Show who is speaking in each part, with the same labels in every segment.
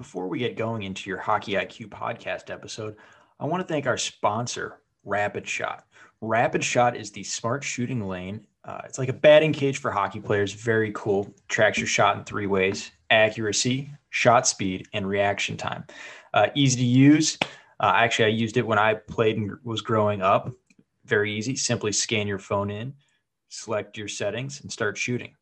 Speaker 1: Before we get going into your Hockey IQ podcast episode, I want to thank our sponsor, Rapid Shot. Rapid Shot is the smart shooting lane. Uh, it's like a batting cage for hockey players. Very cool. Tracks your shot in three ways accuracy, shot speed, and reaction time. Uh, easy to use. Uh, actually, I used it when I played and was growing up. Very easy. Simply scan your phone in, select your settings, and start shooting.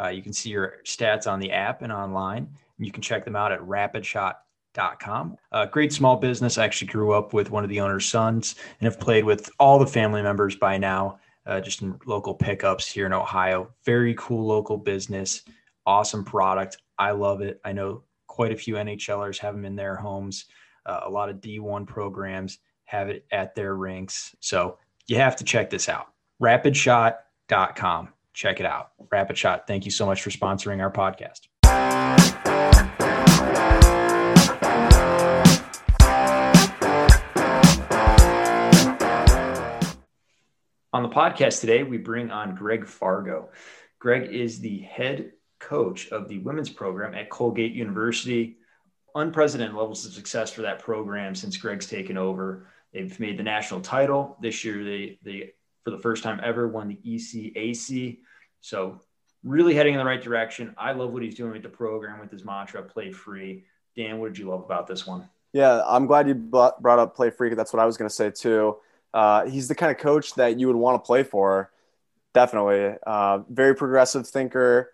Speaker 1: Uh, you can see your stats on the app and online. You can check them out at rapidshot.com. Uh, great small business. I actually grew up with one of the owner's sons and have played with all the family members by now, uh, just in local pickups here in Ohio. Very cool local business. Awesome product. I love it. I know quite a few NHLers have them in their homes. Uh, a lot of D1 programs have it at their rinks. So you have to check this out. Rapidshot.com. Check it out. Rapidshot, thank you so much for sponsoring our podcast. Podcast today, we bring on Greg Fargo. Greg is the head coach of the women's program at Colgate University. Unprecedented levels of success for that program since Greg's taken over. They've made the national title this year. They they for the first time ever won the ECAC. So really heading in the right direction. I love what he's doing with the program with his mantra, play free. Dan, what did you love about this one?
Speaker 2: Yeah, I'm glad you brought up play free. That's what I was going to say too. Uh, he's the kind of coach that you would want to play for. Definitely. Uh, very progressive thinker,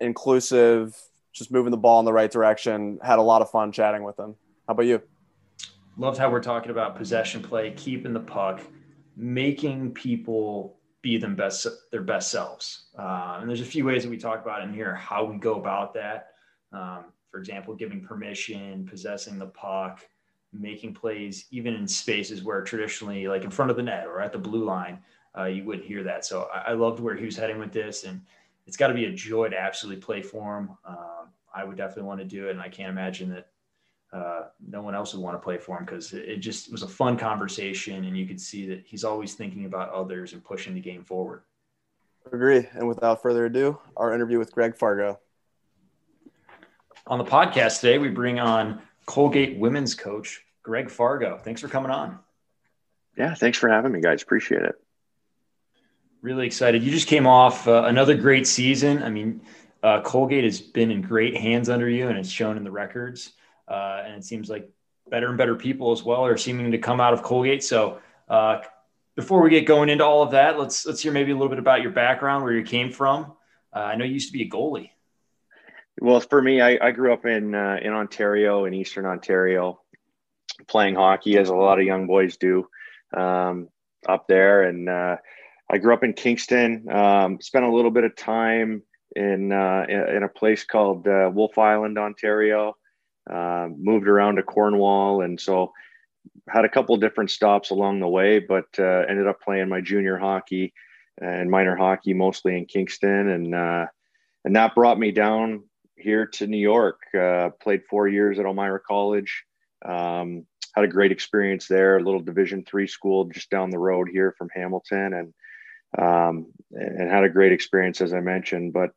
Speaker 2: inclusive, just moving the ball in the right direction. Had a lot of fun chatting with him. How about you?
Speaker 1: Loved how we're talking about possession play, keeping the puck, making people be them best their best selves. Uh, and there's a few ways that we talk about in here how we go about that. Um, for example, giving permission, possessing the puck, making plays even in spaces where traditionally, like in front of the net or at the blue line, uh, you wouldn't hear that. So I, I, loved where he was heading with this, and it's got to be a joy to absolutely play for him. Um, I would definitely want to do it, and I can't imagine that uh, no one else would want to play for him because it just was a fun conversation and you could see that he's always thinking about others and pushing the game forward.
Speaker 2: Agree. And without further ado, our interview with Greg Fargo.
Speaker 1: On the podcast today, we bring on Colgate women's coach, Greg Fargo. Thanks for coming on.
Speaker 3: Yeah, thanks for having me, guys. Appreciate it.
Speaker 1: Really excited. You just came off uh, another great season. I mean, uh, Colgate has been in great hands under you, and it's shown in the records. Uh, and it seems like better and better people as well are seeming to come out of Colgate. So uh, before we get going into all of that, let's let's hear maybe a little bit about your background, where you came from. Uh, I know you used to be a goalie.
Speaker 3: Well, for me, I, I grew up in uh, in Ontario, in Eastern Ontario, playing hockey as a lot of young boys do um, up there, and uh, I grew up in Kingston. Um, spent a little bit of time in uh, in a place called Wolfe Island, Ontario uh, moved around to Cornwall, and so had a couple different stops along the way, but uh, ended up playing my junior hockey and minor hockey mostly in Kingston, and uh, and that brought me down here to New York. Uh, played four years at Elmira College. Um, had a great experience there. A little Division three school just down the road here from Hamilton, and um, and had a great experience as I mentioned. But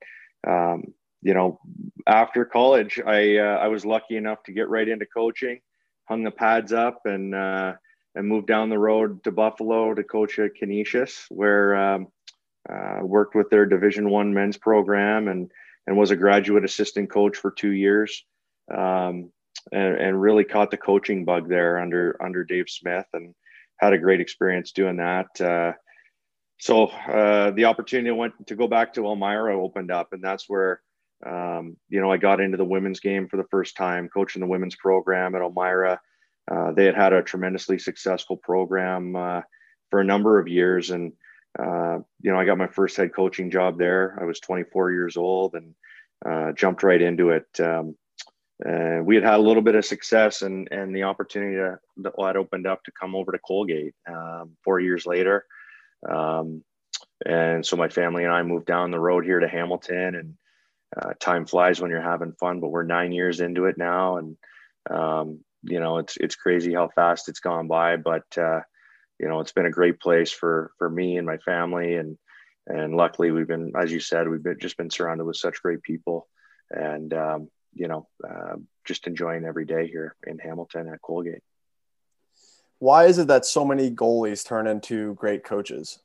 Speaker 3: um, you know, after college, I uh, I was lucky enough to get right into coaching, hung the pads up, and uh, and moved down the road to Buffalo to coach at Canisius, where um, uh, worked with their Division One men's program and and was a graduate assistant coach for two years, um, and, and really caught the coaching bug there under under Dave Smith and had a great experience doing that. Uh, so uh, the opportunity went to go back to Elmira opened up, and that's where um, you know, I got into the women's game for the first time, coaching the women's program at Elmira. Uh, they had had a tremendously successful program uh, for a number of years, and uh, you know, I got my first head coaching job there. I was 24 years old and uh, jumped right into it. Um, and we had had a little bit of success, and and the opportunity to, that opened up to come over to Colgate um, four years later. Um, and so my family and I moved down the road here to Hamilton, and uh, time flies when you're having fun, but we're nine years into it now, and um, you know it's it's crazy how fast it's gone by. But uh, you know it's been a great place for for me and my family, and and luckily we've been, as you said, we've been just been surrounded with such great people, and um, you know uh, just enjoying every day here in Hamilton at Colgate.
Speaker 2: Why is it that so many goalies turn into great coaches?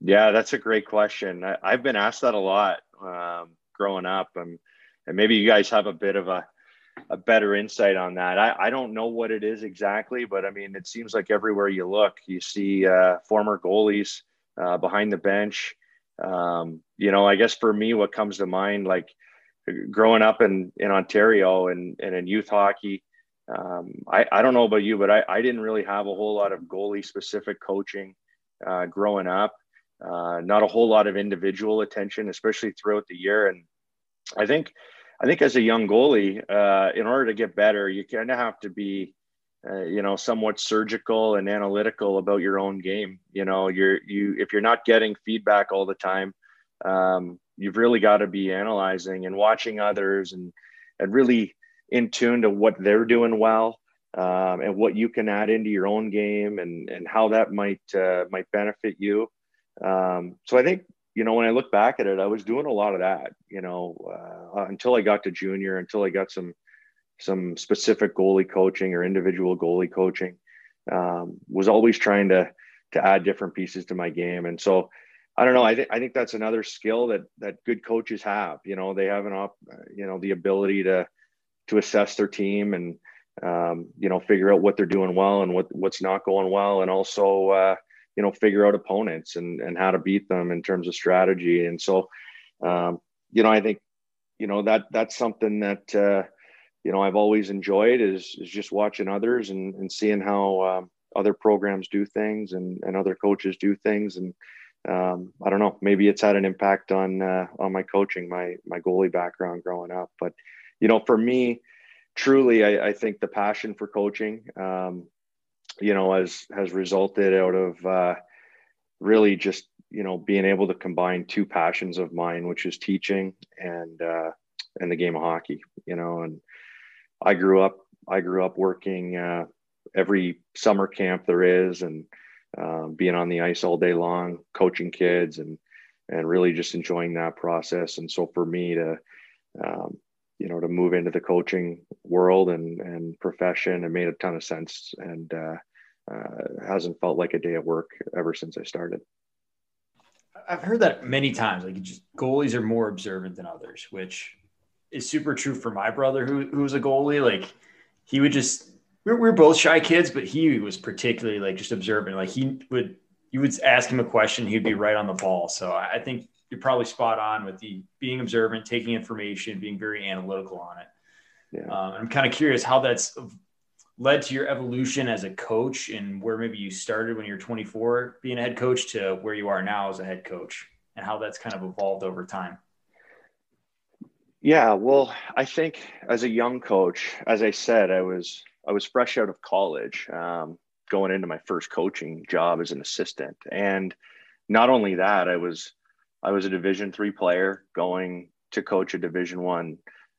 Speaker 3: Yeah, that's a great question. I, have been asked that a lot um, growing up, and, and maybe you guys have a bit of a a better insight on that. I, I don't know what it is exactly, but I mean, it seems like everywhere you look, you see uh, former goalies uh, behind the bench. Um, you know, I guess for me, what comes to mind, like growing up in in Ontario and, and in youth hockey, um, I, I don't know about you, but I, I didn't really have a whole lot of goalie specific coaching uh, growing up. Uh, not a whole lot of individual attention, especially throughout the year. And I think, I think as a young goalie, uh, in order to get better, you kind of have to be, uh, you know, somewhat surgical and analytical about your own game. You know, you're you if you're not getting feedback all the time, um, you've really got to be analyzing and watching others and and really in tune to what they're doing well um, and what you can add into your own game and and how that might uh, might benefit you. Um, so I think you know when I look back at it, I was doing a lot of that. You know, uh, until I got to junior, until I got some some specific goalie coaching or individual goalie coaching. Um, was always trying to to add different pieces to my game, and so I don't know. I think I think that's another skill that that good coaches have. You know, they have an op, you know, the ability to to assess their team and um, you know figure out what they're doing well and what what's not going well, and also uh, you know figure out opponents and and how to beat them in terms of strategy. And so, um, you know, I think you know that that's something that uh, you know I've always enjoyed is is just watching others and and seeing how um, other programs do things and and other coaches do things and. Um, I don't know. Maybe it's had an impact on uh, on my coaching, my my goalie background growing up. But you know, for me, truly, I, I think the passion for coaching, um, you know, has has resulted out of uh, really just you know being able to combine two passions of mine, which is teaching and uh, and the game of hockey. You know, and I grew up I grew up working uh, every summer camp there is, and um, being on the ice all day long, coaching kids, and and really just enjoying that process. And so for me to um, you know to move into the coaching world and and profession it made a ton of sense and uh, uh, hasn't felt like a day of work ever since i started
Speaker 1: i've heard that many times like just goalies are more observant than others which is super true for my brother who, who was a goalie like he would just we we're both shy kids but he was particularly like just observant like he would you would ask him a question he'd be right on the ball so i think you're probably spot on with the being observant, taking information, being very analytical on it. Yeah. Um, I'm kind of curious how that's led to your evolution as a coach and where maybe you started when you were 24 being a head coach to where you are now as a head coach and how that's kind of evolved over time.
Speaker 3: Yeah, well, I think as a young coach, as I said, I was I was fresh out of college, um, going into my first coaching job as an assistant, and not only that, I was I was a Division three player going to coach a Division one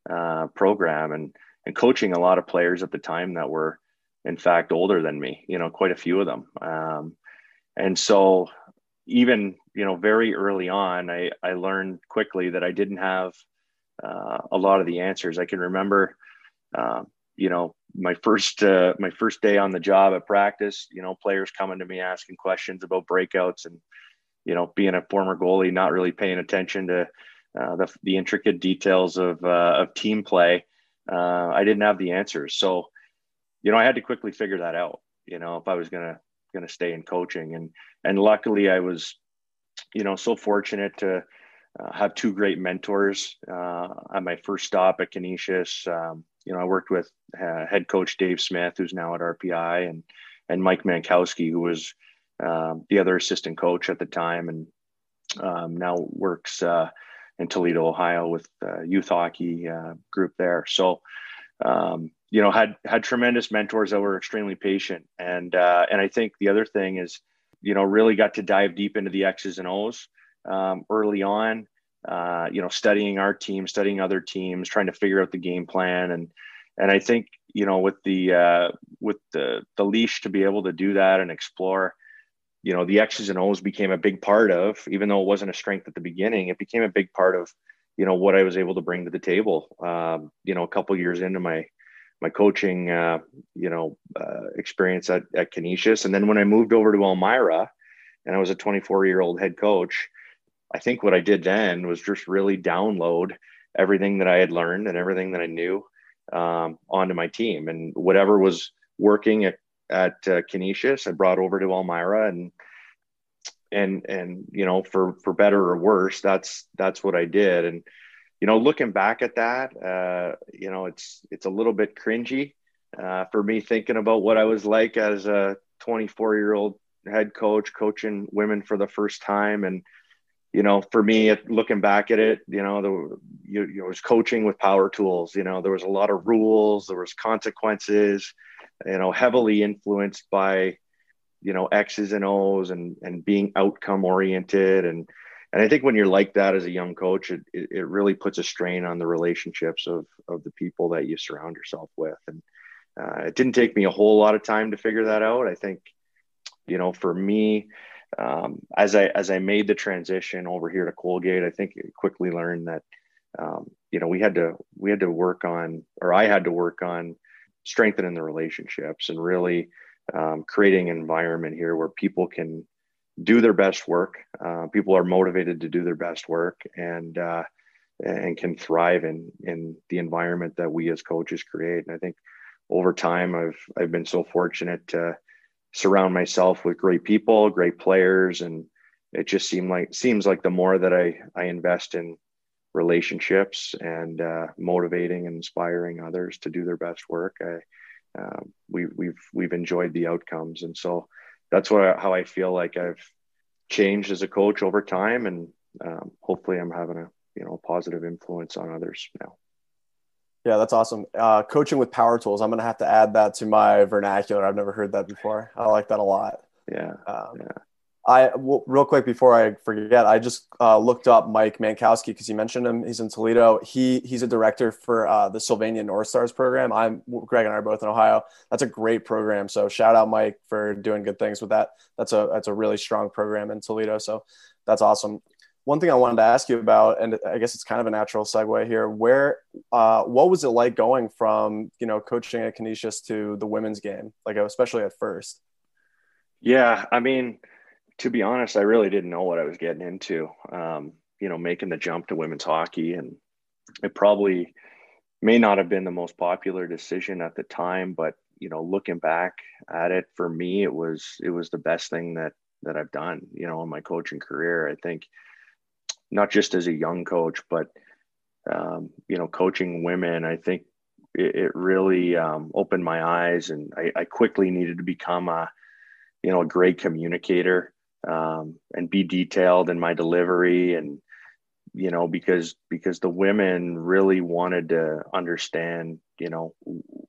Speaker 3: uh, program and and coaching a lot of players at the time that were in fact older than me. You know, quite a few of them. Um, and so even you know very early on, I I learned quickly that I didn't have uh, a lot of the answers. I can remember. Uh, you know my first uh, my first day on the job at practice you know players coming to me asking questions about breakouts and you know, being a former goalie, not really paying attention to uh, the, the intricate details of, uh, of team play, uh, I didn't have the answers. So, you know, I had to quickly figure that out, you know, if I was going to stay in coaching. And, and luckily I was, you know, so fortunate to uh, have two great mentors uh, on my first stop at Canisius. Um, you know, I worked with uh, head coach Dave Smith, who's now at RPI and, and Mike Mankowski, who was, um, the other assistant coach at the time, and um, now works uh, in Toledo, Ohio, with uh, youth hockey uh, group there. So, um, you know, had had tremendous mentors that were extremely patient, and uh, and I think the other thing is, you know, really got to dive deep into the X's and O's um, early on. Uh, you know, studying our team, studying other teams, trying to figure out the game plan, and and I think you know with the uh, with the the leash to be able to do that and explore you know the x's and o's became a big part of even though it wasn't a strength at the beginning it became a big part of you know what I was able to bring to the table. Um, you know, a couple years into my my coaching, uh, you know, uh, experience at, at Canisius, and then when I moved over to Elmira, and I was a 24 year old head coach, I think what I did then was just really download everything that I had learned and everything that I knew um, onto my team, and whatever was working at at uh, Canisius, I brought over to Elmira, and and and you know for for better or worse that's that's what i did. And you know looking back at that uh you know it's it's a little bit cringy uh for me thinking about what i was like as a 24 year old head coach coaching women for the first time. And you know for me looking back at it you know the you, you was coaching with power tools you know there was a lot of rules there was consequences you know heavily influenced by you know x's and o's and and being outcome oriented. And and i think when you're like that as a young coach it, it really puts a strain on the relationships of of the people that you surround yourself with. And uh, it didn't take me a whole lot of time to figure that out. I think you know for me um, as i as i made the transition over here to colgate i think I quickly learned that um, you know we had to we had to work on or i had to work on strengthening the relationships and really um, creating an environment here where people can do their best work. Uh, people are motivated to do their best work and uh, and can thrive in in the environment that we as coaches create. And I think over time, I've I've been so fortunate to surround myself with great people, great players, and it just seemed like seems like the more that I I invest in relationships and uh, motivating and inspiring others to do their best work, I um, we, we've we've enjoyed the outcomes, and so that's what how I feel like I've changed as a coach over time, and um, hopefully I'm having a you know positive influence on others now.
Speaker 2: Yeah, that's awesome. Uh, coaching with power tools. I'm gonna have to add that to my vernacular. I've never heard that before. I like that a lot.
Speaker 3: Yeah. Um, yeah.
Speaker 2: I w- real quick before I forget, I just uh, looked up Mike Mankowski because you mentioned him. He's in Toledo. He he's a director for uh, the Sylvania North Stars program. I'm Greg and I are both in Ohio. That's a great program. So shout out Mike for doing good things with that. That's a that's a really strong program in Toledo. So that's awesome. One thing I wanted to ask you about, and I guess it's kind of a natural segue here. Where, uh, what was it like going from you know coaching at Canisius to the women's game, like especially at first?
Speaker 3: Yeah, I mean to be honest, I really didn't know what I was getting into. Um, you know, making the jump to women's hockey, and it probably may not have been the most popular decision at the time, but you know, looking back at it, for me, it was it was the best thing that that I've done. You know, in my coaching career, I think not just as a young coach, but um, you know, coaching women, I think it, it really um, opened my eyes, and I, I quickly needed to become a you know a great communicator um, and be detailed in my delivery and you know because because the women really wanted to understand you know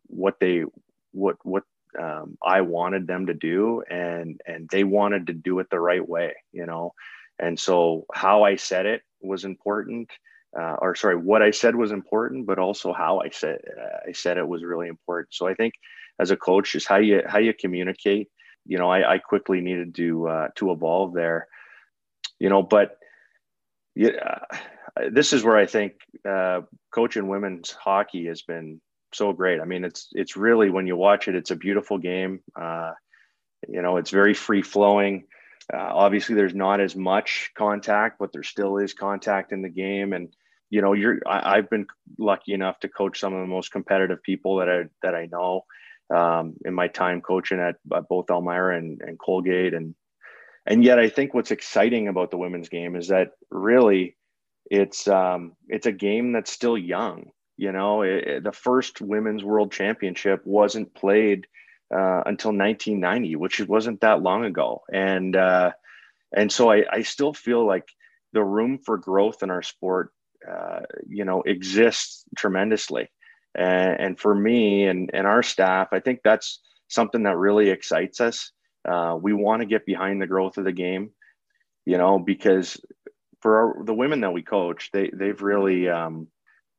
Speaker 3: what they what what um, I wanted them to do and and they wanted to do it the right way you know and so how I said it was important uh, or sorry what I said was important but also how I said uh, I said it was really important so I think as a coach just how you how you communicate you know, I, I quickly needed to uh, to evolve there. You know, but yeah, this is where I think uh, coaching women's hockey has been so great. I mean, it's it's really when you watch it, it's a beautiful game. Uh, you know, it's very free flowing. Uh, obviously, there's not as much contact, but there still is contact in the game. And you know, you're I, have been lucky enough to coach some of the most competitive people that I that I know um, in my time coaching at, at both Elmira and, and Colgate. And, and yet I think what's exciting about the women's game is that really it's, um, it's a game that's still young. You know, it, it, the first women's world championship wasn't played uh, until 1990, which wasn't that long ago. And, uh, and so I, I still feel like the room for growth in our sport, uh, you know, exists tremendously. And, and for me and, and our staff, I think that's something that really excites us. Uh, we want to get behind the growth of the game, you know, because for our, the women that we coach, they they've really, um,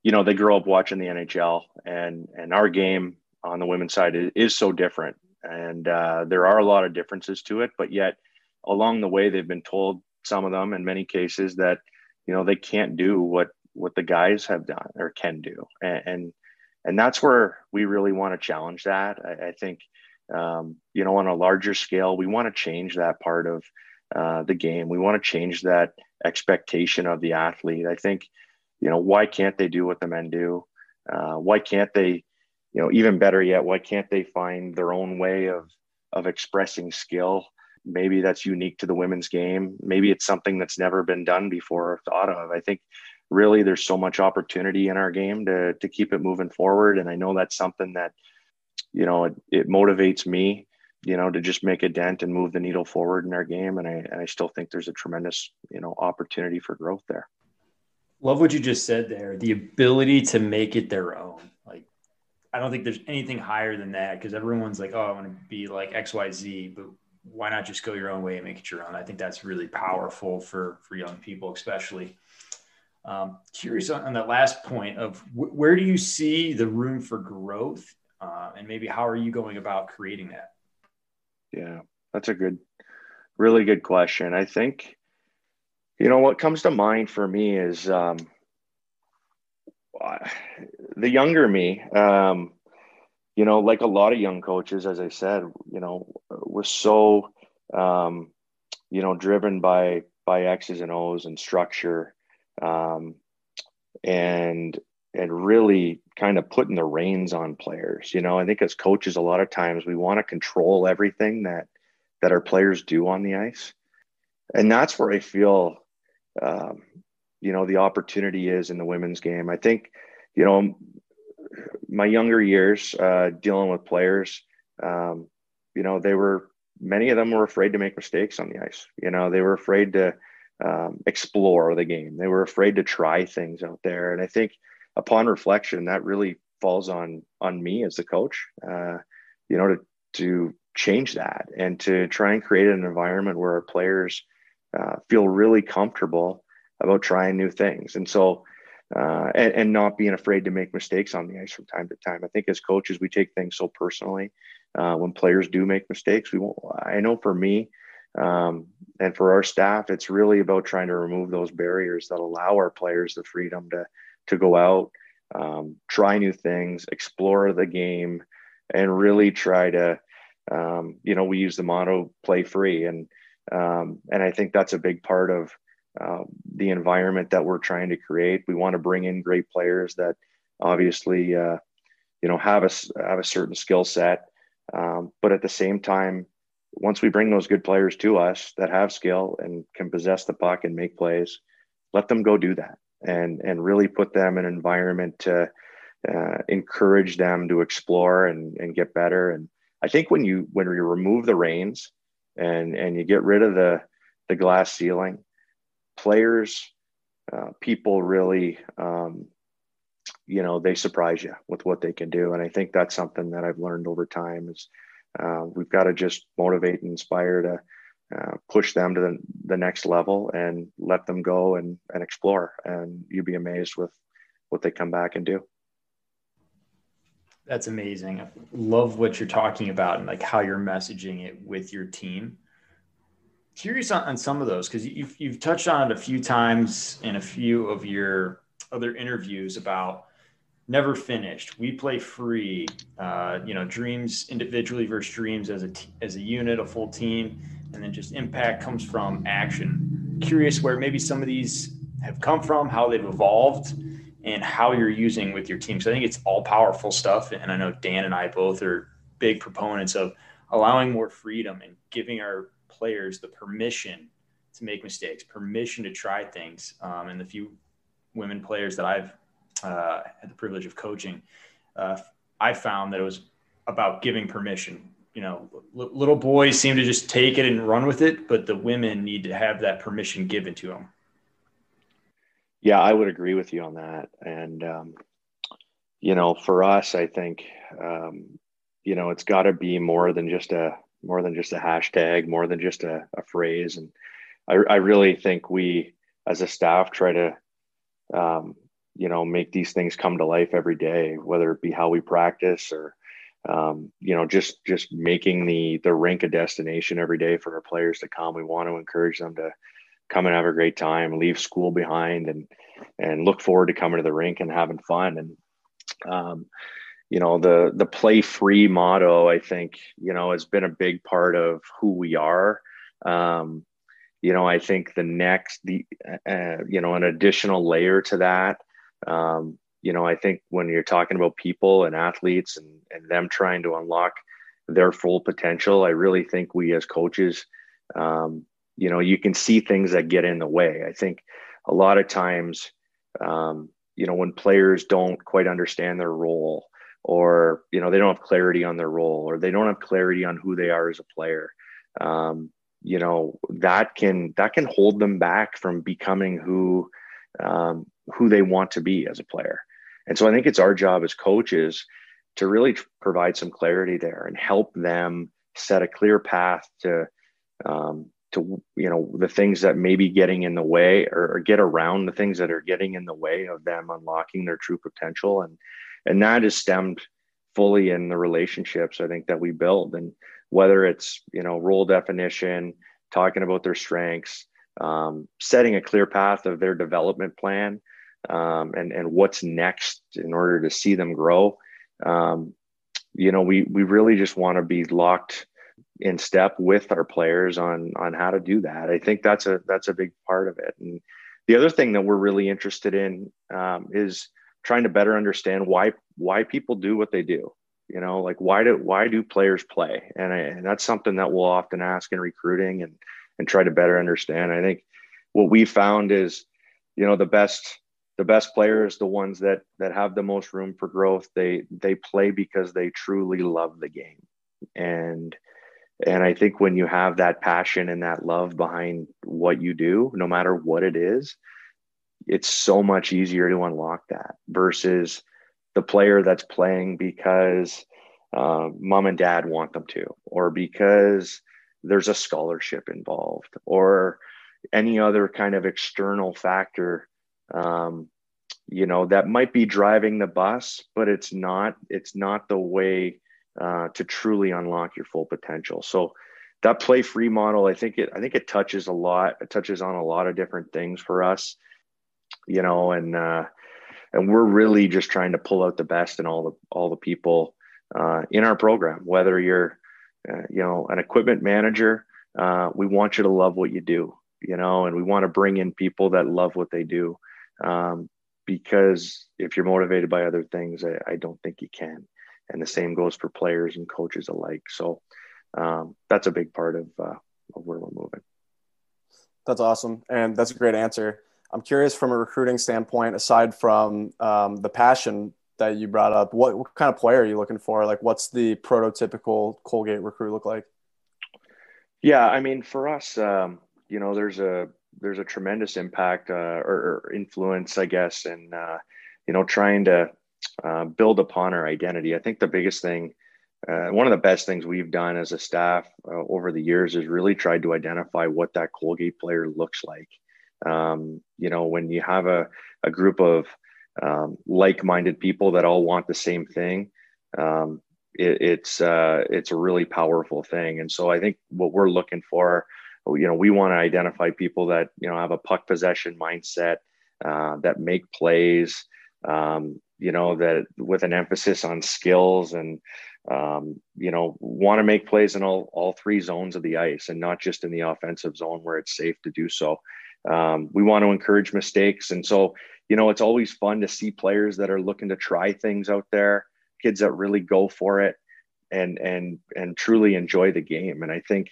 Speaker 3: you know, they grow up watching the NHL, and and our game on the women's side is, so different, and uh, there are a lot of differences to it, but yet along the way they've been told some of them in many cases that you know they can't do what what the guys have done or can do, and and, and that's where we really want to challenge that. I, I think, um, you know, on a larger scale, we want to change that part of uh, the game. We want to change that expectation of the athlete. I think, you know, why can't they do what the men do? Uh, why can't they, you know, even better yet, why can't they find their own way of of expressing skill? Maybe that's unique to the women's game. Maybe it's something that's never been done before or thought of. I think really there's so much opportunity in our game to to keep it moving forward, and I know that's something that you know it, it motivates me you know, to just make a dent and move the needle forward in our game. And I, and I still think there's a tremendous, you know, opportunity for growth there.
Speaker 1: Love what you just said there. The ability to make it their own. Like, I don't think there's anything higher than that because everyone's like, oh, I want to be like X, Y, Z, but why not just go your own way and make it your own? I think that's really powerful for for young people, especially. Um, curious on, on, that last point of where do you see the room for growth, uh, and maybe how are you going about creating that?
Speaker 3: Yeah, that's a good, really good question. I think, you know, what comes to mind for me is um, the younger me. Um, you know, like a lot of young coaches, as I said, you know, was so, um, you know, driven by by X's and O's and structure, um, and and really kind of putting the reins on players. You know, I think as coaches, a lot of times we want to control everything that that our players do on the ice, and that's where I feel, um, you know, the opportunity is in the women's game. I think, you know, my younger years uh, dealing with players, um, you know, they were many of them were afraid to make mistakes on the ice. You know, they were afraid to um, explore the game. They were afraid to try things out there, and I think upon reflection, that really falls on on me as the coach. Uh, you know, to to change that and to try and create an environment where our players uh, feel really comfortable about trying new things, and so. Uh, and, and not being afraid to make mistakes on the ice from time to time. I think as coaches, we take things so personally. Uh, when players do make mistakes, we won't. I know for me, um, and for our staff, it's really about trying to remove those barriers that allow our players the freedom to to go out, um, try new things, explore the game, and really try to, um, you know, we use the motto "play free," and um, and I think that's a big part of uh, the environment that we're trying to create. We want to bring in great players that obviously, uh, you know, have a have a certain skill set, um, but at the same time. Once we bring those good players to us that have skill and can possess the puck and make plays, let them go do that and and really put them in an environment to uh, encourage them to explore and, and get better. And I think when you when you remove the reins and and you get rid of the the glass ceiling, players, uh, people really, um, you know, they surprise you with what they can do. And I think that's something that I've learned over time is uh, we've got to just motivate and inspire to uh, push them to the, the next level and let them go and, and explore. And you'd be amazed with what they come back and do.
Speaker 1: That's amazing. I love what you're talking about and like how you're messaging it with your team. Curious on, on some of those because you've, you've touched on it a few times in a few of your other interviews about never finished. We play free. Uh, you know, dreams individually versus dreams as a t- as a unit, a full team and then just impact comes from action. Curious where maybe some of these have come from, how they've evolved, and how you're using with your team. So I think it's all powerful stuff. And I know Dan and I both are big proponents of allowing more freedom and giving our players the permission to make mistakes, permission to try things. Um, and the few women players that I've uh, had the privilege of coaching, uh, I found that it was about giving permission you know, l- little boys seem to just take it and run with it, but the women need to have that permission given to them.
Speaker 3: Yeah, I would agree with you on that. And, um, you know, for us, I think, um, you know, it's got to be more than just a more than just a hashtag, more than just a, a phrase. And I, I, really think we, as a staff, try to, um, you know, make these things come to life every day, whether it be how we practice or um, you know, just just making the the rink a destination every day for our players to come. We want to encourage them to come and have a great time, leave school behind, and and look forward to coming to the rink and having fun. And um, you know the the play free motto I think you know has been a big part of who we are. Um, you know I think the next the uh, you know an additional layer to that. Um, you know I think when you're talking about people and athletes and and them trying to unlock their full potential, I really think we as coaches, um, you know, you can see things that get in the way. I think a lot of times, um, you know, when players don't quite understand their role or you know they don't have clarity on their role or they don't have clarity on who they are as a player. Um, you know that can that can hold them back from becoming who um, who they want to be as a player. And so i think it's our job as coaches to really provide some clarity there and help them set a clear path to um, to you know the things that may be getting in the way or, or get around the things that are getting in the way of them unlocking their true potential and and that is stemmed fully in the relationships I think that we build. And whether it's you know role definition talking about their strengths um, setting a clear path of their development plan um, and and what's next in order to see them grow um, you know we we really just want to be locked in step with our players on on how to do that. I think that's a that's a big part of it. And the other thing that we're really interested in um, is trying to better understand why why people do what they do you know like why do why do players play? And, I, and that's something that we'll often ask in recruiting and and try to better understand. I think what we found is you know the best the best players the ones that that have the most room for growth. They they play because they truly love the game. And and i think when you have that passion and that love behind what you do no matter what it is it's so much easier to unlock that versus the player that's playing because uh, mom and dad want them to, or because there's a scholarship involved, or any other kind of external factor, um, you know, that might be driving the bus, but it's not. It's not the way uh, to truly unlock your full potential. So that play free model, I think it. I think it touches a lot. It touches on a lot of different things for us you know, and uh, and we're really just trying to pull out the best in all the all the people uh, in our program. Whether you're, uh, you know, an equipment manager, uh, we want you to love what you do, you know, and we want to bring in people that love what they do. Um, because if you're motivated by other things, I, I, don't think you can. And the same goes for players and coaches alike. So um, that's a big part of, uh, of where we're moving.
Speaker 2: That's awesome. And that's a great answer. I'm curious from a recruiting standpoint, aside from um, the passion that you brought up, what, what kind of player are you looking for? Like, what's the prototypical Colgate recruit look like?
Speaker 3: Yeah, I mean, for us, um, you know, there's a there's a tremendous impact uh, or, or, influence, I guess, in uh, you know trying to uh, build upon our identity. I think the biggest thing, uh, one of the best things we've done as a staff uh, over the years is really tried to identify what that Colgate player looks like. Um, you know, when you have a, a group of um, like-minded people that all want the same thing, um, it, it's uh, it's a really powerful thing. And so I think what we're looking for, you know, we want to identify people that you know have a puck possession mindset, uh, that make plays, um, you know, that with an emphasis on skills and um, you know, want to make plays in all all three zones of the ice and not just in the offensive zone where it's safe to do so. Um, we want to encourage mistakes. And so, you know, it's always fun to see players that are looking to try things out there, kids that really go for it and, and, and truly enjoy the game. And I think,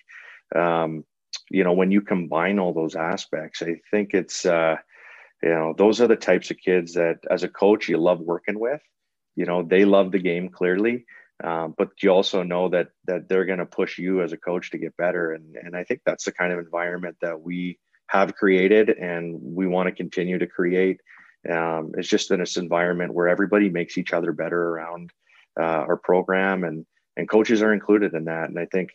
Speaker 3: um, you know, when you combine all those aspects, I think it's, uh, you know, those are the types of kids that as a coach, you love working with, you know, they love the game clearly. Um, but you also know that that they're going to push you as a coach to get better, and and I think that's the kind of environment that we have created and we want to continue to create. Um, it's just in this environment where everybody makes each other better around uh, our program and and coaches are included in that. And I think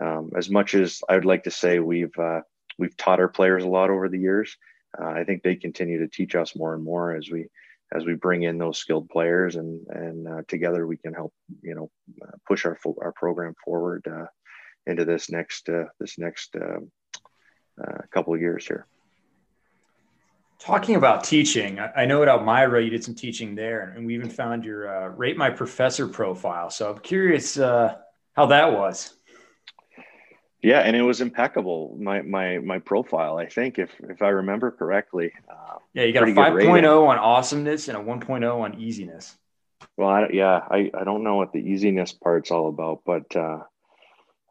Speaker 3: um, as much as I would like to say we've uh, we've taught our players a lot over the years, uh, I think they continue to teach us more and more as we as we bring in those skilled players and and uh, together we can help you know uh, push our our program forward uh, into this next this next a couple of years here.
Speaker 1: Talking about teaching, I know at Elmira you did some teaching there, and we even found your uh, Rate My Professor profile. So I'm curious uh, how that was.
Speaker 3: Yeah, and it was impeccable. My my my profile, I think, if if I remember correctly.
Speaker 1: Uh, yeah, you got a 5.0 on awesomeness and a 1.0 on easiness.
Speaker 3: Well, I, yeah, I, I don't know what the easiness part's all about, but uh,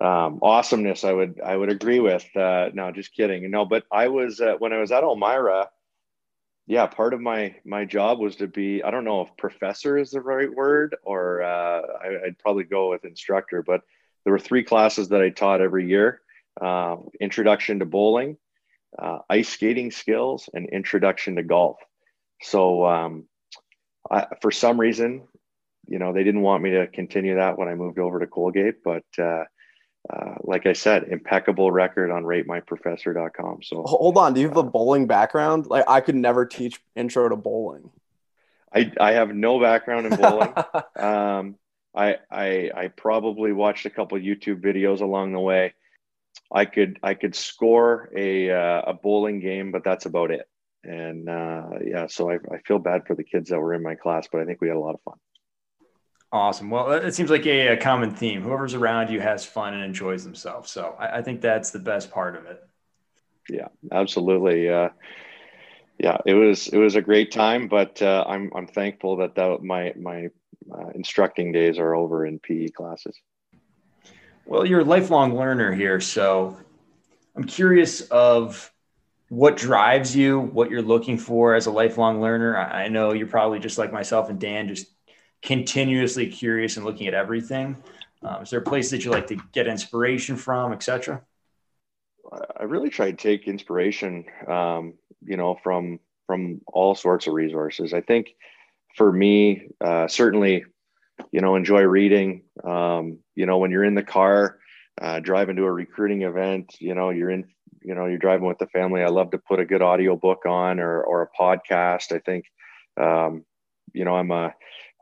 Speaker 3: um, awesomeness, I would I would agree with. Uh, no, just kidding. No, but I was uh, when I was at Elmira. Yeah, part of my my job was to be. I don't know if professor is the right word, or uh, I, would probably go with instructor. But there were three classes that I taught every year: uh, introduction to bowling, uh, ice skating skills, and introduction to golf. So um, I, for some reason, you know, they didn't want me to continue that when I moved over to Colgate, but uh, uh, like I said, impeccable record on ratemyprofessor.com. So
Speaker 2: hold on. Do you have a bowling background? Like I could never teach intro to bowling.
Speaker 3: I, I have no background in bowling. um, I, I, I probably watched a couple YouTube videos along the way. I could, I could score a, uh, a bowling game, but that's about it and uh, yeah, so I, I feel bad for the kids that were in my class, but I think we had a lot of fun.
Speaker 1: Awesome. Well, it seems like a, a common theme. Whoever's around you has fun and enjoys themselves. So I, I think that's the best part of it.
Speaker 3: Yeah, absolutely. Uh, yeah, it was it was a great time, but uh, I'm I'm thankful that that my my uh, instructing days are over in PE classes.
Speaker 1: Well, you're a lifelong learner here, so I'm curious of what drives you, what you're looking for as a lifelong learner. I know you're probably just like myself and Dan, just continuously curious and looking at everything. Um, is there a place that you like to get inspiration from, etc.?
Speaker 3: I really try to take inspiration, um, you know, from from all sorts of resources. I think for me, uh, certainly, you know, enjoy reading. Um, you know, when you're in the car, uh, driving to a recruiting event, you know, you're in you know you're driving with the family i love to put a good audio book on or, or a podcast i think um, you know i'm a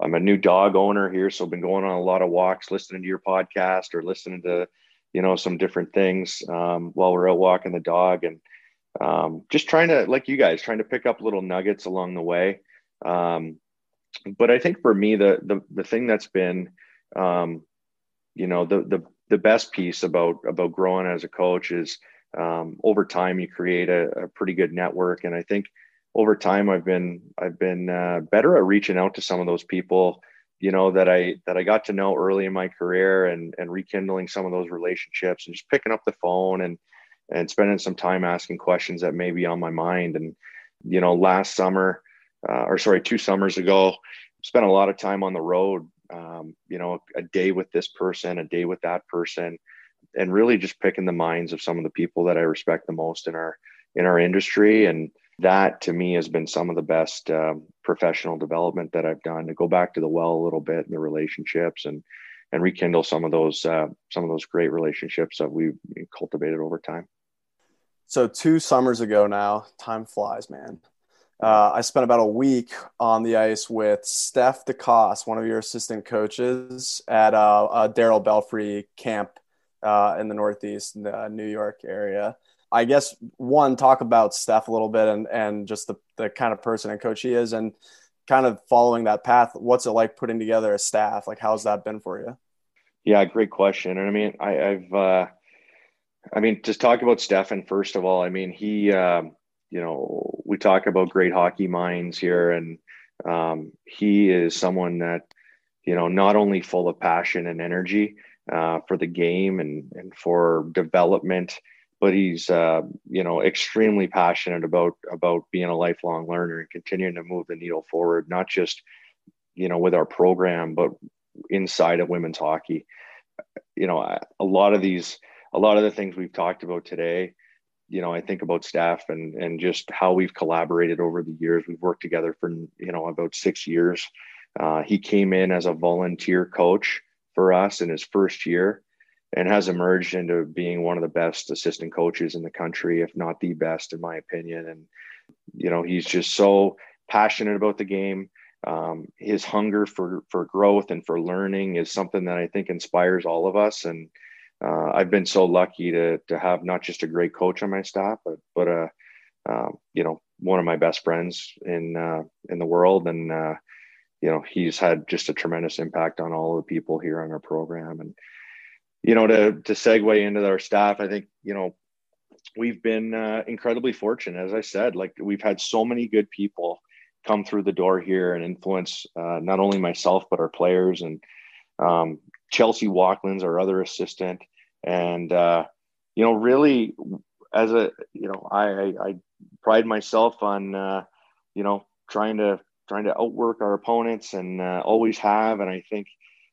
Speaker 3: i'm a new dog owner here so i've been going on a lot of walks listening to your podcast or listening to you know some different things um, while we're out walking the dog and um, just trying to like you guys trying to pick up little nuggets along the way. Um, but i think for me the the, the thing that's been um, you know the the the best piece about about growing as a coach is um, over time you create a, a, pretty good network. And i think over time i've been i've been uh, better at reaching out to some of those people you know that i that i got to know early in my career and and rekindling some of those relationships and just picking up the phone and and spending some time asking questions that may be on my mind. And you know last summer uh, or sorry two summers ago spent a lot of time on the road um, you know a day with this person a day with that person and really just picking the minds of some of the people that I respect the most in our in our industry. And that to me has been some of the best um, professional development that I've done to go back to the well a little bit in the relationships and and rekindle some of those uh, some of those great relationships that we've cultivated over time.
Speaker 2: So two summers ago now, time flies, man. Uh, I spent about a week on the ice with Steph Decosse, one of your assistant coaches at uh, a Darryl Belfry camp uh, in the Northeast, uh, New York area. I guess one, talk about Steph a little bit and, and just the, the kind of person and coach he is and kind of following that path. What's it like putting together a staff? Like, how's that been for you?
Speaker 3: Yeah, great question. And I mean, I, have uh, I mean, just talk about Stefan first of all. I mean, he, um, you know, we talk about great hockey minds here, and um, he is someone that, you know, not only full of passion and energy, uh, for the game and, and for development. But he's, uh, you know, extremely passionate about about being a lifelong learner and continuing to move the needle forward, not just, you know, with our program, but inside of women's hockey. You know, a lot of these, a lot of the things we've talked about today, you know, I think about staff and and just how we've collaborated over the years. We've worked together for you know about six years. Uh, he came in as a volunteer coach for us in his first year and has emerged into being one of the best assistant coaches in the country, if not the best, in my opinion. And, you know, he's just so passionate about the game. Um, his hunger for, for growth and for learning is something that I think inspires all of us. And uh, I've been so lucky to, to have not just a great coach on my staff, but, but a, um, you know, one of my best friends in uh, in the world, and uh, you know, he's had just a tremendous impact on all of the people here on our program. And you know, to to segue into our staff, I think you know we've been uh, incredibly fortunate. As I said, like we've had so many good people come through the door here and influence uh, not only myself but our players and um, Chelsea Walklands, our other assistant, and uh, you know, really as a you know, I, I, I pride myself on uh, you know trying to trying to outwork our opponents and uh, always have, and I think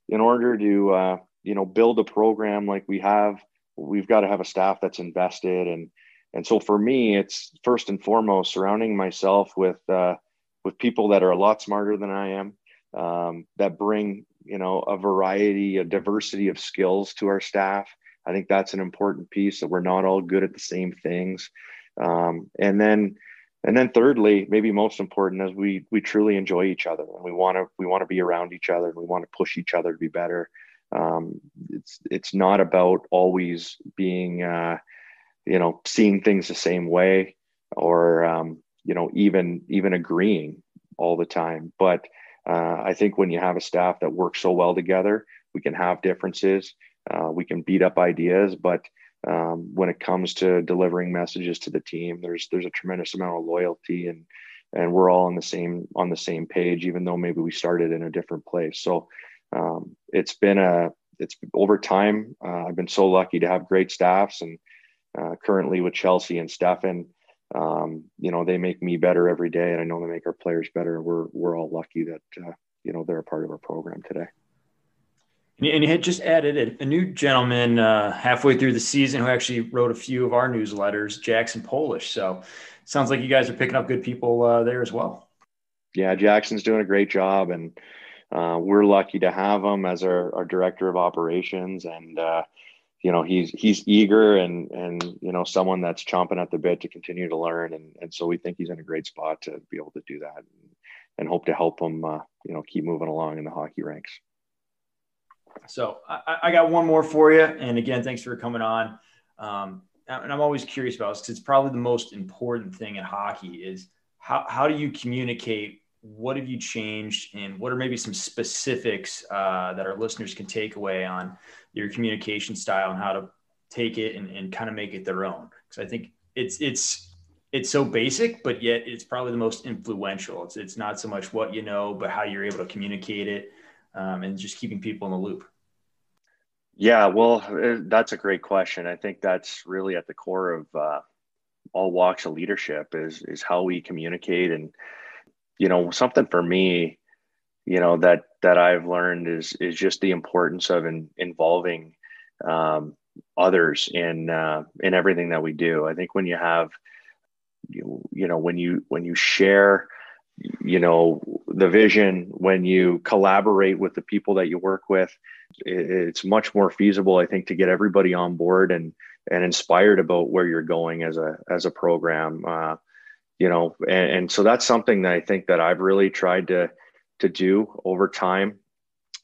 Speaker 3: in order to uh, you know build a program like we have, we've got to have a staff that's invested and and so for me, it's first and foremost surrounding myself with uh, with people that are a lot smarter than I am, um, that bring you know a variety, a diversity of skills to our staff. I think that's an important piece that we're not all good at the same things. Um, and then and then thirdly, maybe most important is we we truly enjoy each other and we want to we want to be around each other and we want to push each other to be better. Um, it's it's not about always being uh, you know seeing things the same way or um, you know even even agreeing all the time. But uh, i think when you have a staff that works so well together we can have differences uh, we can beat up ideas. But um, when it comes to delivering messages to the team there's there's a tremendous amount of loyalty and and we're all on the same on the same page even though maybe we started in a different place. So um, it's been a it's over time uh, i've been so lucky to have great staffs and uh, currently with chelsea and stefan um, you know, they make me better every day, and I know they make our players better. We're we're all lucky that uh, you know they're a part of our program today.
Speaker 1: And you had just added a, new gentleman uh, halfway through the season who actually wrote a few of our newsletters, Jackson Polish. So sounds like you guys are picking up good people uh, there as well.
Speaker 3: Yeah, Jackson's doing a great job, and uh, we're lucky to have him as our, our director of operations. And uh, you know he's he's eager and and you know someone that's chomping at the bit to continue to learn. And and so we think he's in a great spot to be able to do that and, and hope to help him uh, you know keep moving along in the hockey ranks.
Speaker 1: So I, I got one more for you. And again thanks for coming on. Um, and i'm always curious about this because it's probably the most important thing in hockey is how, how do you communicate what have you changed and what are maybe some specifics uh, that our listeners can take away on your communication style and how to take it and, and kind of make it their own. Because I think it's it's it's so basic, but yet it's probably the most influential. It's it's not so much what you know, but how you're able to communicate it, um, and just keeping people in the loop.
Speaker 3: Yeah, well, uh, that's a great question. I think that's really at the core of uh, all walks of leadership is is how we communicate, and you know, something for me you know that that I've learned is is just the importance of in, involving um, others in uh, in everything that we do. I think when you have you, you know when you when you share you know the vision when you collaborate with the people that you work with it, it's much more feasible i think to get everybody on board and and inspired about where you're going as a as a program uh, you know and, and so that's something that i think that i've really tried to to do over time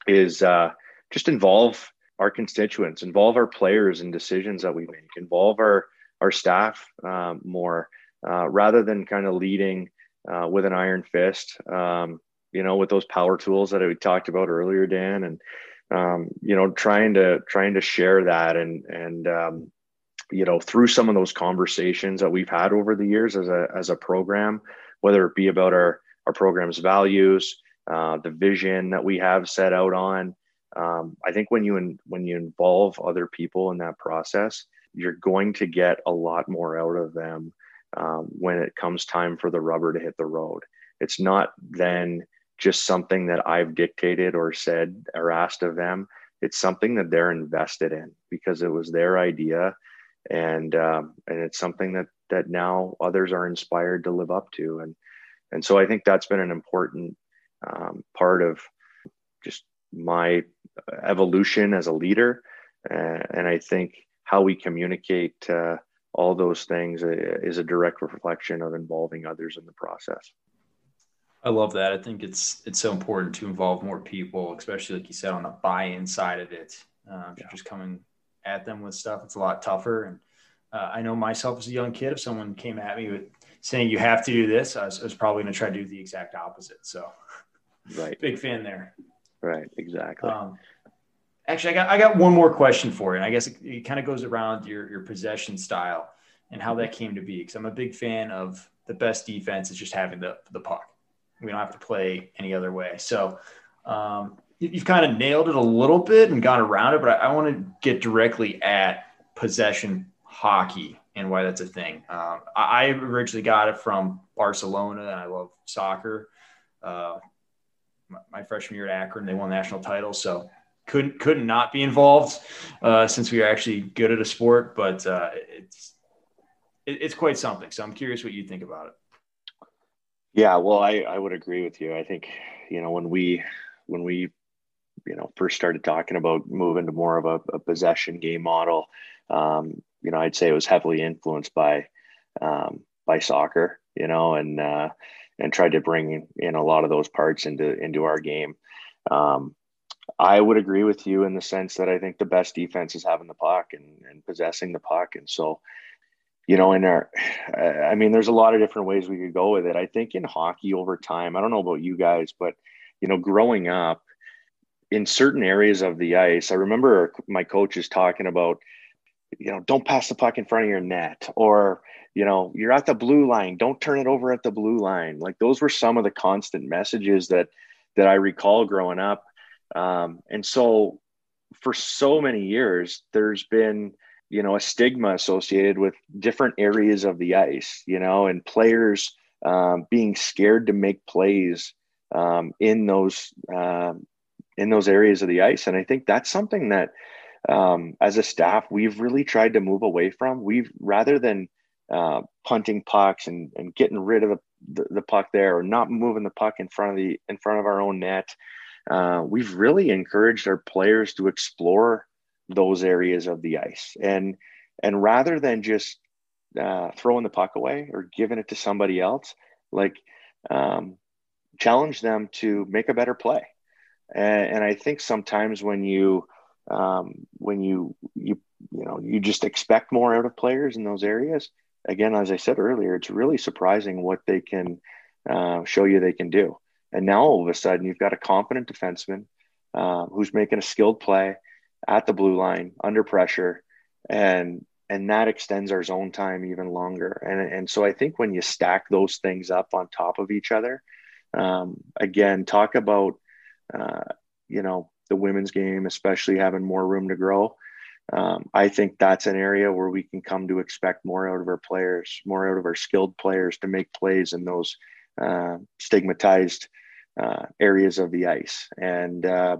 Speaker 3: is uh, just involve our constituents, involve our players in decisions that we make, involve our our staff uh, more, uh, rather than kind of leading uh, with an iron fist. Um, you know, with those power tools that we talked about earlier, Dan, and um, you know, trying to trying to share that and and um, you know through some of those conversations that we've had over the years as a as a program, whether it be about our our program's values, uh, the vision that we have set out on. Um, I think when you in, when you involve other people in that process, you're going to get a lot more out of them um, when it comes time for the rubber to hit the road. It's not then just something that I've dictated or said or asked of them. It's something that they're invested in because it was their idea, and um, and it's something that that now others are inspired to live up to. And and so I think that's been an important um, part of just my evolution as a leader. Uh, and I think how we communicate uh, all those things uh, is a direct reflection of involving others in the process.
Speaker 1: I love that. I think it's it's so important to involve more people, especially like you said on the buy-in side of it. Uh, yeah. just coming at them with stuff, it's a lot tougher. And uh, I know myself as a young kid, if someone came at me with saying you have to do this, I was, I was probably going to try to do the exact opposite. So,
Speaker 3: right,
Speaker 1: big fan there.
Speaker 3: Right, exactly. Um,
Speaker 1: actually, I got I got one more question for you, and I guess it, it kind of goes around your your possession style and how that came to be. Because I'm a big fan of the best defense is just having the the puck. We don't have to play any other way. So. Um, you've kind of nailed it a little bit and gone around it, but I, I want to get directly at possession hockey and why that's a thing. Um, I, I, originally got it from Barcelona, and I love soccer. Uh, my, my, freshman year at Akron, they won national titles, so couldn't couldn't not be involved uh, since we are actually good at a sport. But uh, it's it, it's quite something. So I'm curious what you think about it.
Speaker 3: Yeah, well, I, I would agree with you. I think you know when we when we you know first started talking about moving to more of a, a possession game model um, you know i'd say it was heavily influenced by um, by soccer you know and uh, and tried to bring in a lot of those parts into into our game. Um, i would agree with you in the sense that i think the best defense is having the puck and, and possessing the puck. And so you know in our i mean there's a lot of different ways we could go with it. I think in hockey over time i don't know about you guys but you know growing up in certain areas of the ice, I remember my coaches talking about, you know, don't pass the puck in front of your net, or you know, you're at the blue line, don't turn it over at the blue line. Like those were some of the constant messages that that I recall growing up. Um, and so, for so many years, there's been you know a stigma associated with different areas of the ice, you know, and players um, being scared to make plays um, in those um, in those areas of the ice. And I think that's something that, um, as a staff, we've really tried to move away from. We've rather than uh, punting pucks and, and getting rid of the, the, puck there or not moving the puck in front of the in front of our own net. Uh, we've really encouraged our players to explore those areas of the ice and and rather than just uh, throwing the puck away or giving it to somebody else, like um, challenge them to make a better play and, and I think sometimes when you um, when you you you know you just expect more out of players in those areas. Again, as I said earlier, it's really surprising what they can uh, show you they can do. And now all of a sudden, you've got a competent defenseman uh, who's making a skilled play at the blue line under pressure, and and that extends our zone time even longer. And and so I think when you stack those things up on top of each other, um, again, talk about uh, you know, the women's game, especially having more room to grow. Um, I think that's an area where we can come to expect more out of our players, more out of our skilled players to make plays in those uh, stigmatized uh, areas of the ice. And uh,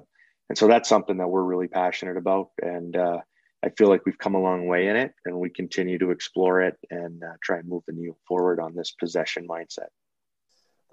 Speaker 3: and so that's something that we're really passionate about. And uh, I feel like we've come a long way in it, and we continue to explore it and uh, try and move the needle forward on this possession mindset.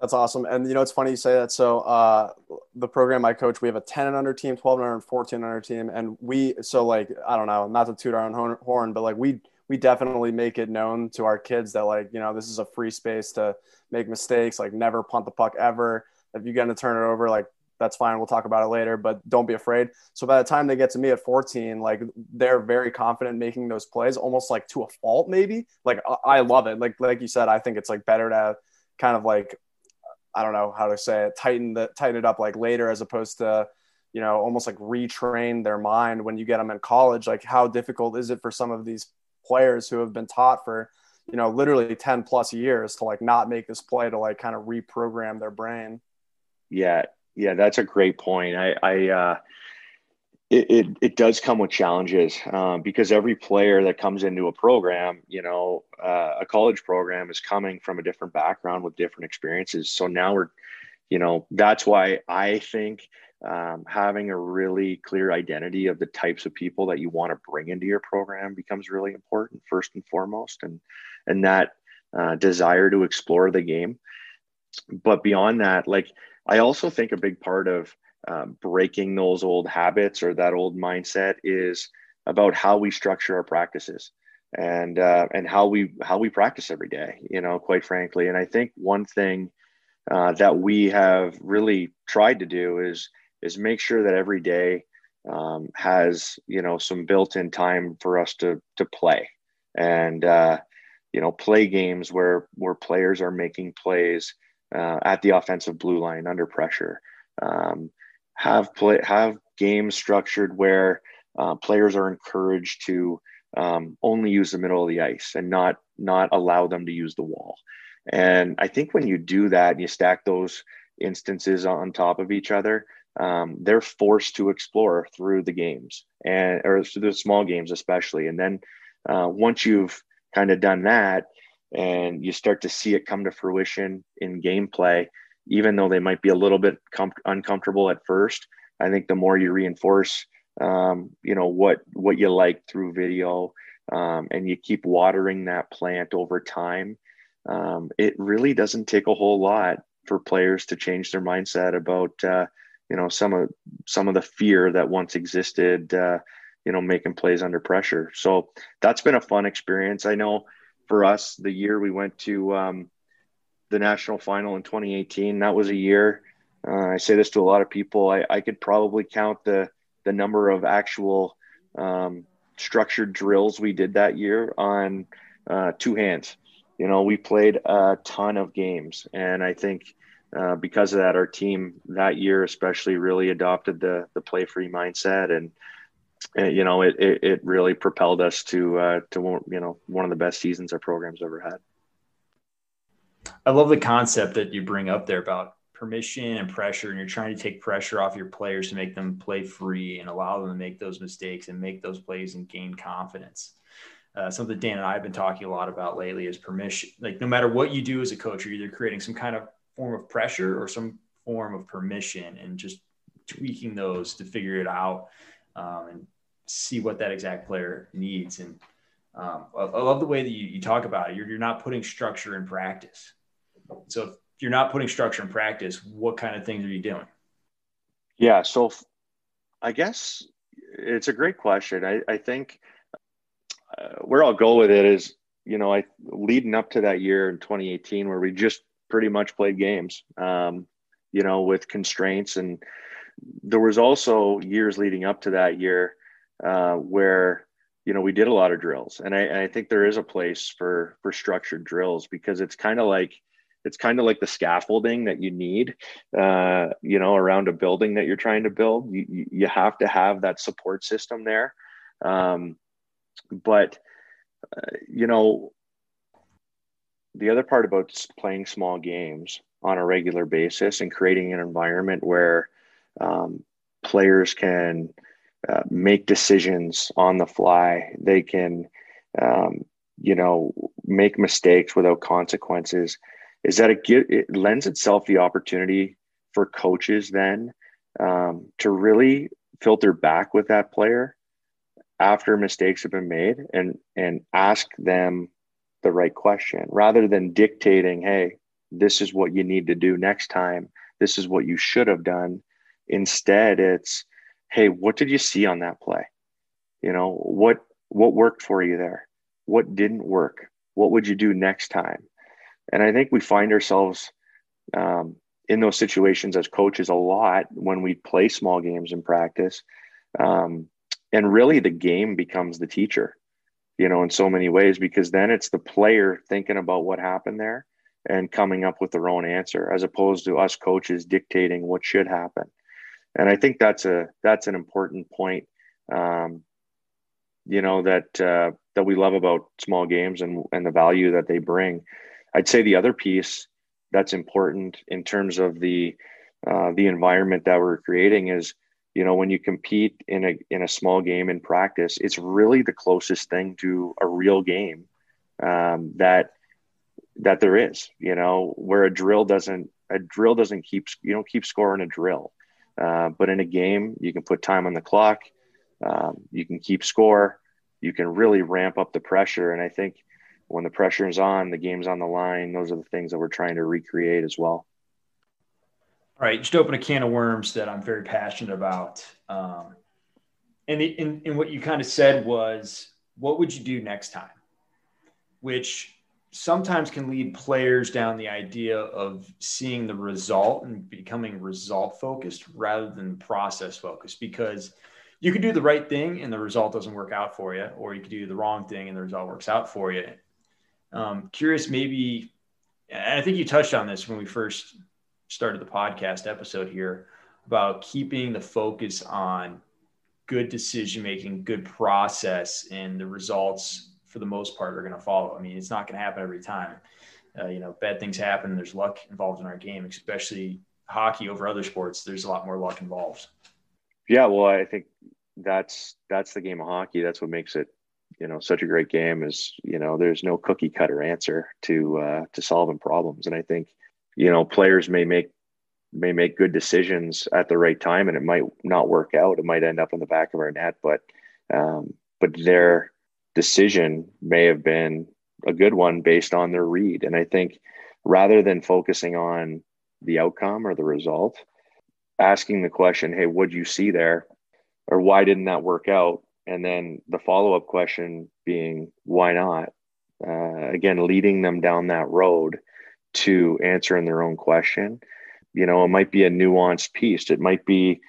Speaker 2: That's awesome. And you know, it's funny you say that. So uh, the program I coach, we have a 10 and under team, 12 and under, 14 and under team. And we, so like, I don't know, not to toot our own horn, but like we, we definitely make it known to our kids that like, you know, this is a free space to make mistakes, like never punt the puck ever. If you get to turn it over, like that's fine. We'll talk about it later, but don't be afraid. So by the time they get to me at 14, like they're very confident making those plays, almost like to a fault, maybe. Like I love it. Like like you said, I think it's like better to kind of like I don't know how to say it, tighten the tighten it up like later as opposed to, you know, almost like retrain their mind when you get them in college. Like how difficult is it for some of these players who have been taught for, you know, literally 10 plus years to like not make this play to like kind of reprogram their brain.
Speaker 3: Yeah. Yeah. That's a great point. I, I, uh, it, it, it, does come with challenges um, because every player that comes into a program, you know, uh, a college program is coming from a different background with different experiences. So now we're, you know, that's why I think um, having a really clear identity of the types of people that you want to bring into your program becomes really important first and foremost, and and that uh, desire to explore the game. But beyond that, like I also think a big part of um, breaking those old habits or that old mindset is about how we structure our practices and uh, and how we how we practice every day you know quite frankly and i think one thing uh, that we have really tried to do is is make sure that every day um, has you know some built-in time for us to to play and uh, you know, play games where where players are making plays uh, at the offensive blue line under pressure. Um, have play have games structured where uh, players are encouraged to um, only use the middle of the ice and not not allow them to use the wall. And I think when you do that and you stack those instances on top of each other, um, they're forced to explore through the games and or through the small games especially. And then uh, once you've kind of done that and you start to see it come to fruition in gameplay, even though they might be a little bit com- uncomfortable at first, I think the more you reinforce, um, you know what what you like through video, um, and you keep watering that plant over time, um, it really doesn't take a whole lot for players to change their mindset about uh, you know some of some of the fear that once existed. Uh, you know, making plays under pressure. So that's been a fun experience. I know for us, the year we went to um, the national final in 2018, that was a year. Uh, I say this to a lot of people. I, I could probably count the the number of actual um, structured drills we did that year on uh, two hands. You know, we played a ton of games, and I think uh, because of that, our team that year especially really adopted the the play free mindset, and you know, it, it, it really propelled us to uh, to you know one of the best seasons our program's ever had.
Speaker 1: I love the concept that you bring up there about permission and pressure, and you're trying to take pressure off your players to make them play free and allow them to make those mistakes and make those plays and gain confidence. Uh, something Dan and I have been talking a lot about lately is permission. Like no matter what you do as a coach, you're either creating some kind of form of pressure or some form of permission, and just tweaking those to figure it out um, and see what that exact player needs. And um, I, I, love the way that you, you talk about it. You're, you're not putting structure in practice. So if you're not putting structure in practice, what kind of things are you doing?
Speaker 3: Yeah. So I guess it's a great question. I, I think uh, where I'll go with it is, you know, I leading up to that year in 2018 where we just pretty much played games, um, you know, with constraints. And there was also years leading up to that year uh, where you know we did a lot of drills, and I, and I think there is a place for for structured drills because it's kind of like it's kind of like the scaffolding that you need uh, you know around a building that you're trying to build. You, you have to have that support system there. Um, but uh, you know the other part about playing small games on a regular basis and creating an environment where um, players can uh, make decisions on the fly. They can, um, you know, make mistakes without consequences. Is that it, it lends itself the opportunity for coaches then um, to really filter back with that player after mistakes have been made and and ask them the right question rather than dictating, hey, this is what you need to do next time. This is what you should have done. Instead, it's hey, what did you see on that play? You know, what what worked for you there? What didn't work? What would you do next time? And I think we find ourselves um, in those situations as coaches a lot when we play small games in practice. Um, and really, the game becomes the teacher, you know, in so many ways, because then it's the player thinking about what happened there and coming up with their own answer, as opposed to us coaches dictating what should happen and I think that's a that's an important point. Um, you know that uh, that we love about small games and and the value that they bring. I'd say the other piece that's important in terms of the uh, the environment that we're creating is you know when you compete in a in a small game in practice, it's really the closest thing to a real game um, that that there is. You know where a drill doesn't a drill doesn't keep you don't keep scoring a drill uh, but in a game, you can put time on the clock, um, you can keep score, you can really ramp up the pressure. And I think when the pressure is on, the game's on the line. Those are the things that we're trying to recreate as well.
Speaker 1: All right, just open a can of worms that I'm very passionate about. Um, and, the, and, and what you kind of said was, what would you do next time? Which sometimes can lead players down the idea of seeing the result and becoming result focused rather than process focused because you could do the right thing and the result doesn't work out for you or you could do the wrong thing and the result works out for you. Um, curious, maybe, I think you touched on this when we first started the podcast episode here about keeping the focus on good decision making, good process, and the results for the most part are going to follow. I mean, it's not going to happen every time. Uh, you know, bad things happen. There's luck involved in our game, especially hockey over other sports. There's a lot more luck involved.
Speaker 3: Yeah, well, I think that's that's the game of hockey. That's what makes it, you know, such a great game. Is you know, there's no cookie cutter answer to uh, to solving problems, and I think you know players may make may make good decisions at the right time, and it might not work out. It might end up in the back of our net, but um, but their decision may have been a good one based on their read. And I think rather than focusing on the outcome or the result, asking the question, "Hey, what do you see there?" or "Why didn't that work out?" and then the follow-up question being, "Why not?" Uh, again, leading them down that road to answering their own question you know, it might be a nuanced piece. It might be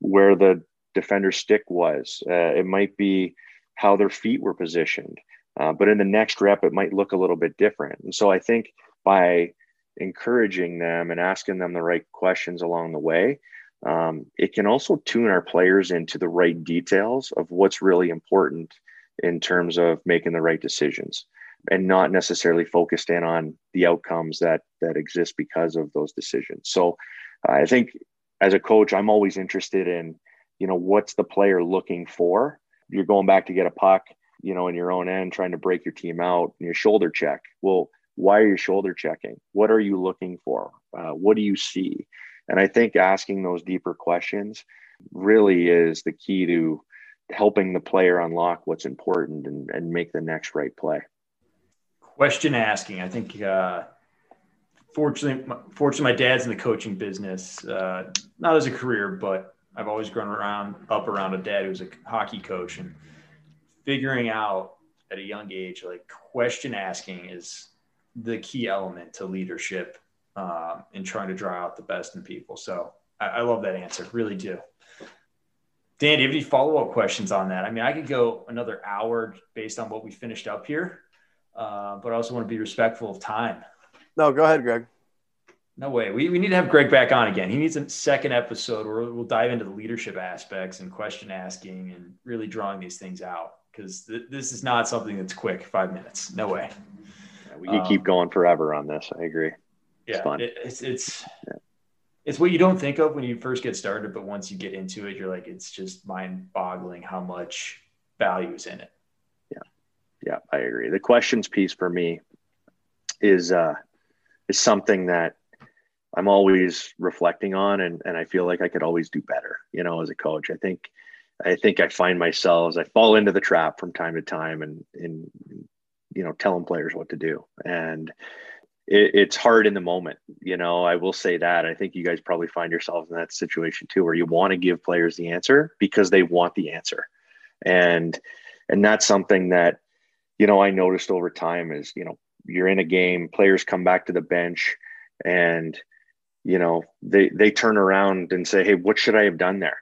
Speaker 3: where the defender's stick was. Uh, it might be how their feet were positioned. Uh, but in the next rep, it might look a little bit different. And so I think by encouraging them and asking them the right questions along the way, um, it can also tune our players into the right details of what's really important in terms of making the right decisions and not necessarily focused in on the outcomes that that exist because of those decisions. So uh, I think as a coach, I'm always interested in, you know, what's the player looking for? You're going back to get a puck, you know, in your own end, trying to break your team out, and your shoulder check. Well, why are you shoulder checking? What are you looking for? Uh, what do you see? And I think asking those deeper questions really is the key to helping the player unlock what's important and, and make the next right play
Speaker 1: question asking. I think, uh, fortunately, fortunately, my dad's in the coaching business, uh, not as a career, but I've always grown around up around a dad who's a hockey coach and figuring out at a young age, like question asking is the key element to leadership uh, in trying to draw out the best in people. So I, I love that answer. Really do. Dan, do you have any follow up questions on that? I mean, I could go another hour based on what we finished up here, uh, but I also want to be respectful of time.
Speaker 2: No, go ahead, Greg.
Speaker 1: No way. We, we need to have Greg back on again. He needs a second episode where we'll dive into the leadership aspects and question asking and really drawing these things out because th- this is not something that's quick. Five minutes. No way.
Speaker 3: Yeah, we can um, keep going forever on this. I agree.
Speaker 1: It's yeah, it, it's it's yeah. it's what you don't think of when you first get started, but once you get into it, you're like, it's just mind boggling how much value is in it
Speaker 3: Yeah, yeah, I agree. The questions piece for me is uh, is something that I'm always reflecting on, and and I feel like I could always do better. You know, as a coach, I think I think I find myself I fall into the trap from time to time, and in you know telling players what to do, and it, it's hard in the moment. You know, I will say that. I think you guys probably find yourselves in that situation too, where you want to give players the answer because they want the answer, and and that's something that you know, I noticed over time is, you know, you're in a game, players come back to the bench and, you know, they, they turn around and say, Hey, what should I have done there?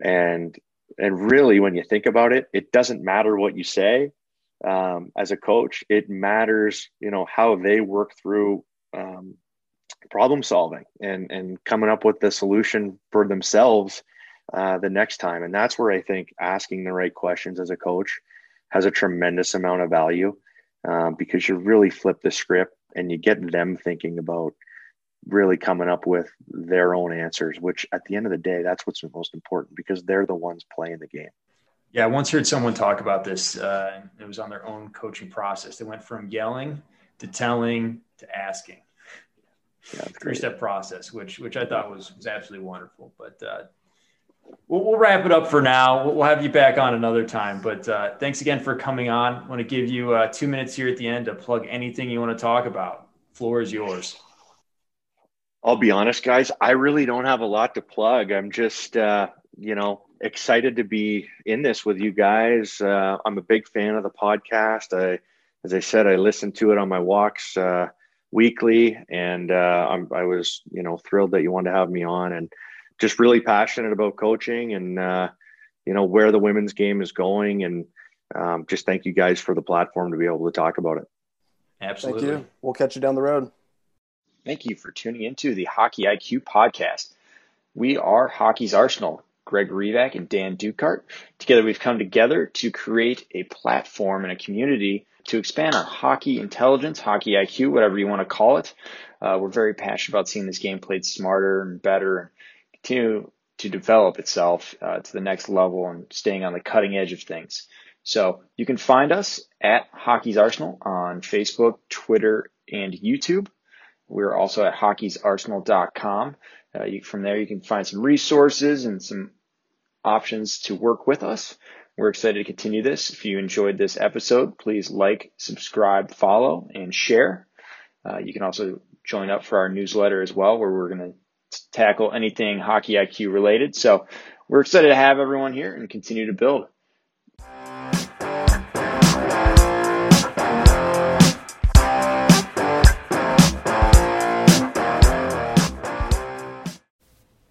Speaker 3: And, and really, when you think about it, it doesn't matter what you say um, as a coach. It matters, you know, how they work through um, problem solving and and coming up with the solution for themselves uh, the next time. And that's where I think asking the right questions as a coach has a tremendous amount of value um, because you really flip the script and you get them thinking about really coming up with their own answers, which at the end of the day, that's what's most important because they're the ones playing the game.
Speaker 1: Yeah, I once heard someone talk about this. Uh, it was on their own coaching process. They went from yelling to telling to asking. Yeah, three step process, which which I thought was was absolutely wonderful. But uh, we'll, we'll, wrap it up for now. We'll, we'll, have you back on another time. But uh, thanks again for coming on. I want to give you uh, two minutes here at the end to plug anything you want to talk about. Floor is yours.
Speaker 3: I'll be honest, guys. I really don't have a lot to plug. I'm just, uh, you know, excited to be in this with you guys. Uh, I'm a big fan of the podcast. I, as I said, I listen to it on my walks uh, weekly, and uh, i was, you know, thrilled that you wanted to have me on. And just really passionate about coaching and uh, you know where the women's game is going and um, just thank you guys for the platform to be able to talk about it
Speaker 4: Absolutely.
Speaker 2: Thank you. We'll catch you down the road.
Speaker 1: Thank you for tuning into the Hockey IQ podcast. We are Hockey's Arsenal. Greg Revac and Dan Dukart. Together, we've come together to create a platform and a community to expand on hockey intelligence, hockey IQ, whatever you want to call it. Uh, we're very passionate about seeing this game played smarter and better and continue to develop itself uh, to the next level and staying on the cutting edge of things. So you can find us at Hockey's Arsenal on Facebook, Twitter, and YouTube. We're also at hockeysarsenal.com. Uh, you, from there, you can find some resources and some options to work with us. We're excited to continue this. If you enjoyed this episode, please like, subscribe, follow, and share. Uh, you can also join up for our newsletter as well, where we're going to tackle anything hockey IQ related. So we're excited to have everyone here and continue to build.